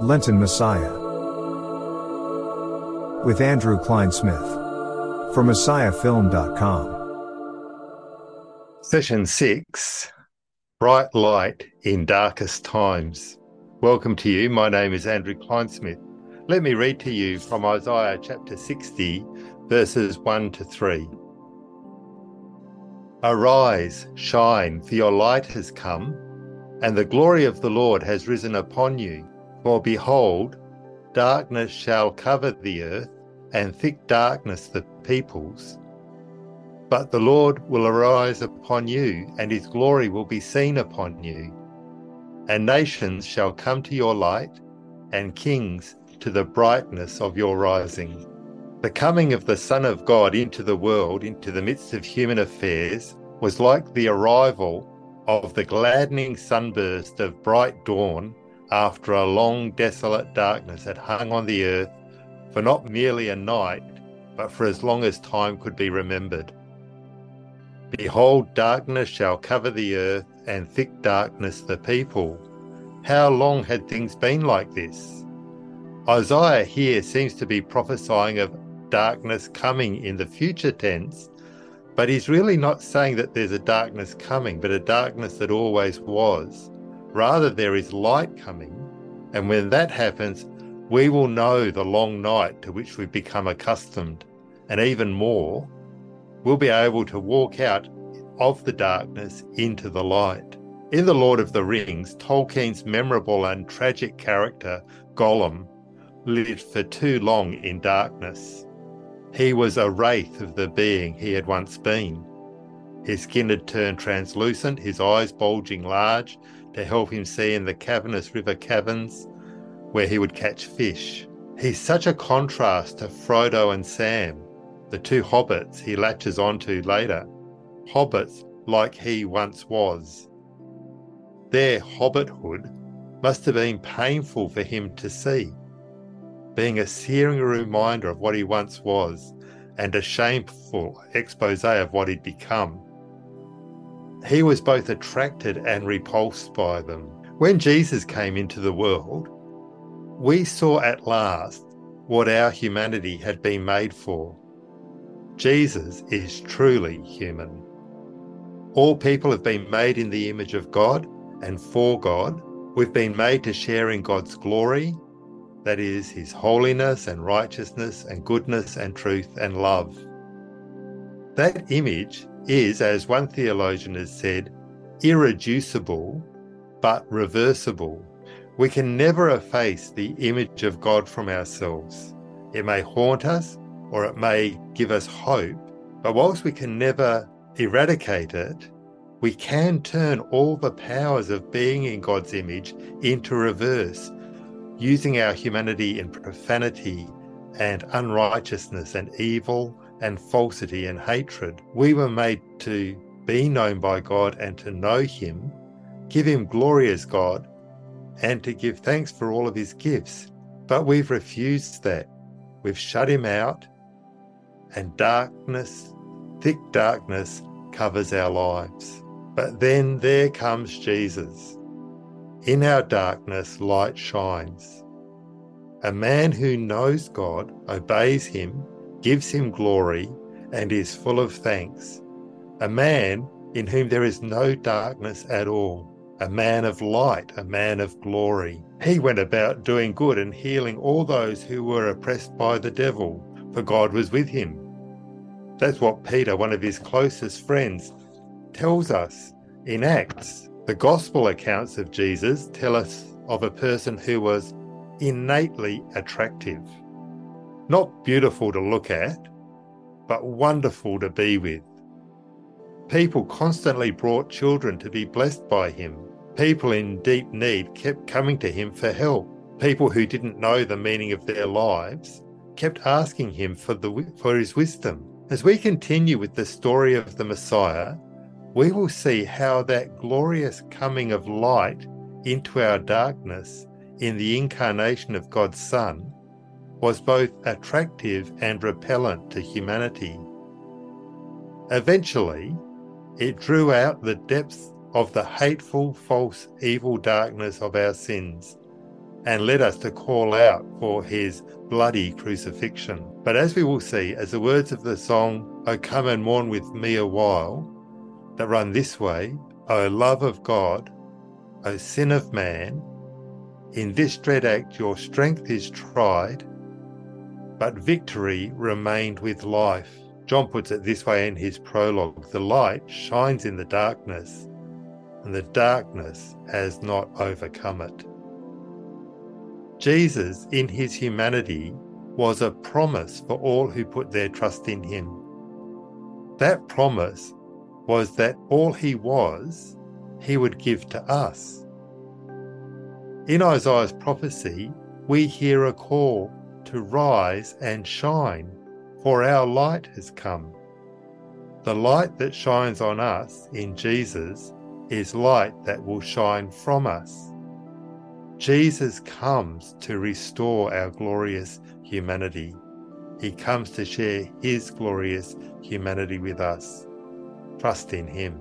Lenten Messiah with Andrew Klein Kleinsmith for MessiahFilm.com. Session 6 Bright Light in Darkest Times. Welcome to you. My name is Andrew Kleinsmith. Let me read to you from Isaiah chapter 60, verses 1 to 3. Arise, shine, for your light has come, and the glory of the Lord has risen upon you. For behold, darkness shall cover the earth, and thick darkness the peoples. But the Lord will arise upon you, and his glory will be seen upon you. And nations shall come to your light, and kings to the brightness of your rising. The coming of the Son of God into the world, into the midst of human affairs, was like the arrival of the gladdening sunburst of bright dawn after a long desolate darkness had hung on the earth for not merely a night, but for as long as time could be remembered. Behold, darkness shall cover the earth, and thick darkness the people. How long had things been like this? Isaiah here seems to be prophesying of darkness coming in the future tense, but he's really not saying that there's a darkness coming, but a darkness that always was. Rather, there is light coming, and when that happens, we will know the long night to which we've become accustomed, and even more, we'll be able to walk out of the darkness into the light. In The Lord of the Rings, Tolkien's memorable and tragic character, Gollum, lived for too long in darkness. He was a wraith of the being he had once been. His skin had turned translucent, his eyes bulging large to help him see in the cavernous river caverns where he would catch fish. He's such a contrast to Frodo and Sam, the two hobbits he latches onto later. Hobbits like he once was. Their hobbithood must have been painful for him to see, being a searing reminder of what he once was and a shameful expose of what he'd become. He was both attracted and repulsed by them. When Jesus came into the world, we saw at last what our humanity had been made for. Jesus is truly human. All people have been made in the image of God and for God. We've been made to share in God's glory, that is, his holiness and righteousness and goodness and truth and love. That image is, as one theologian has said, irreducible but reversible. We can never efface the image of God from ourselves. It may haunt us or it may give us hope, but whilst we can never eradicate it, we can turn all the powers of being in God's image into reverse, using our humanity in profanity and unrighteousness and evil and falsity and hatred. We were made to be known by God and to know Him, give Him glory as God, and to give thanks for all of his gifts. But we've refused that. We've shut him out, and darkness, thick darkness, covers our lives. But then there comes Jesus. In our darkness, light shines. A man who knows God, obeys him, gives him glory, and is full of thanks. A man in whom there is no darkness at all a man of light, a man of glory. He went about doing good and healing all those who were oppressed by the devil, for God was with him. That's what Peter, one of his closest friends, tells us in Acts. The gospel accounts of Jesus tell us of a person who was innately attractive. Not beautiful to look at, but wonderful to be with. People constantly brought children to be blessed by him. People in deep need kept coming to him for help. People who didn't know the meaning of their lives kept asking him for, the, for his wisdom. As we continue with the story of the Messiah, we will see how that glorious coming of light into our darkness in the incarnation of God's Son was both attractive and repellent to humanity. Eventually, it drew out the depths of the hateful, false, evil darkness of our sins and led us to call out for his bloody crucifixion. But as we will see, as the words of the song, O come and mourn with me a while, that run this way, O love of God, O sin of man, in this dread act your strength is tried, but victory remained with life. John puts it this way in his prologue the light shines in the darkness, and the darkness has not overcome it. Jesus, in his humanity, was a promise for all who put their trust in him. That promise was that all he was, he would give to us. In Isaiah's prophecy, we hear a call to rise and shine, for our light has come. The light that shines on us in Jesus is light that will shine from us. Jesus comes to restore our glorious humanity. He comes to share his glorious humanity with us. Trust in him.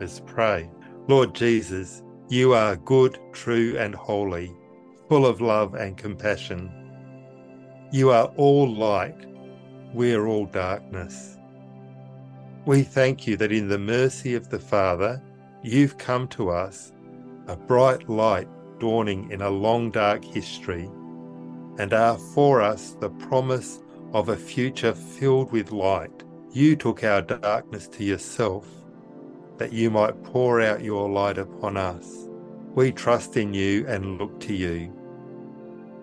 Let's pray. Lord Jesus, you are good, true, and holy, full of love and compassion. You are all light, we are all darkness. We thank you that in the mercy of the Father, you've come to us, a bright light dawning in a long dark history, and are for us the promise of a future filled with light. You took our darkness to yourself, that you might pour out your light upon us. We trust in you and look to you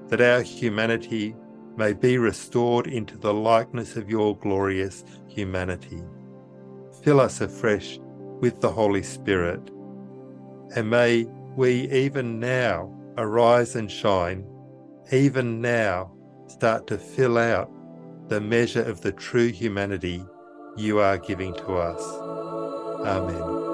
that our humanity may be restored into the likeness of your glorious humanity. Fill us afresh with the Holy Spirit, and may we even now arise and shine, even now start to fill out the measure of the true humanity you are giving to us. Amen.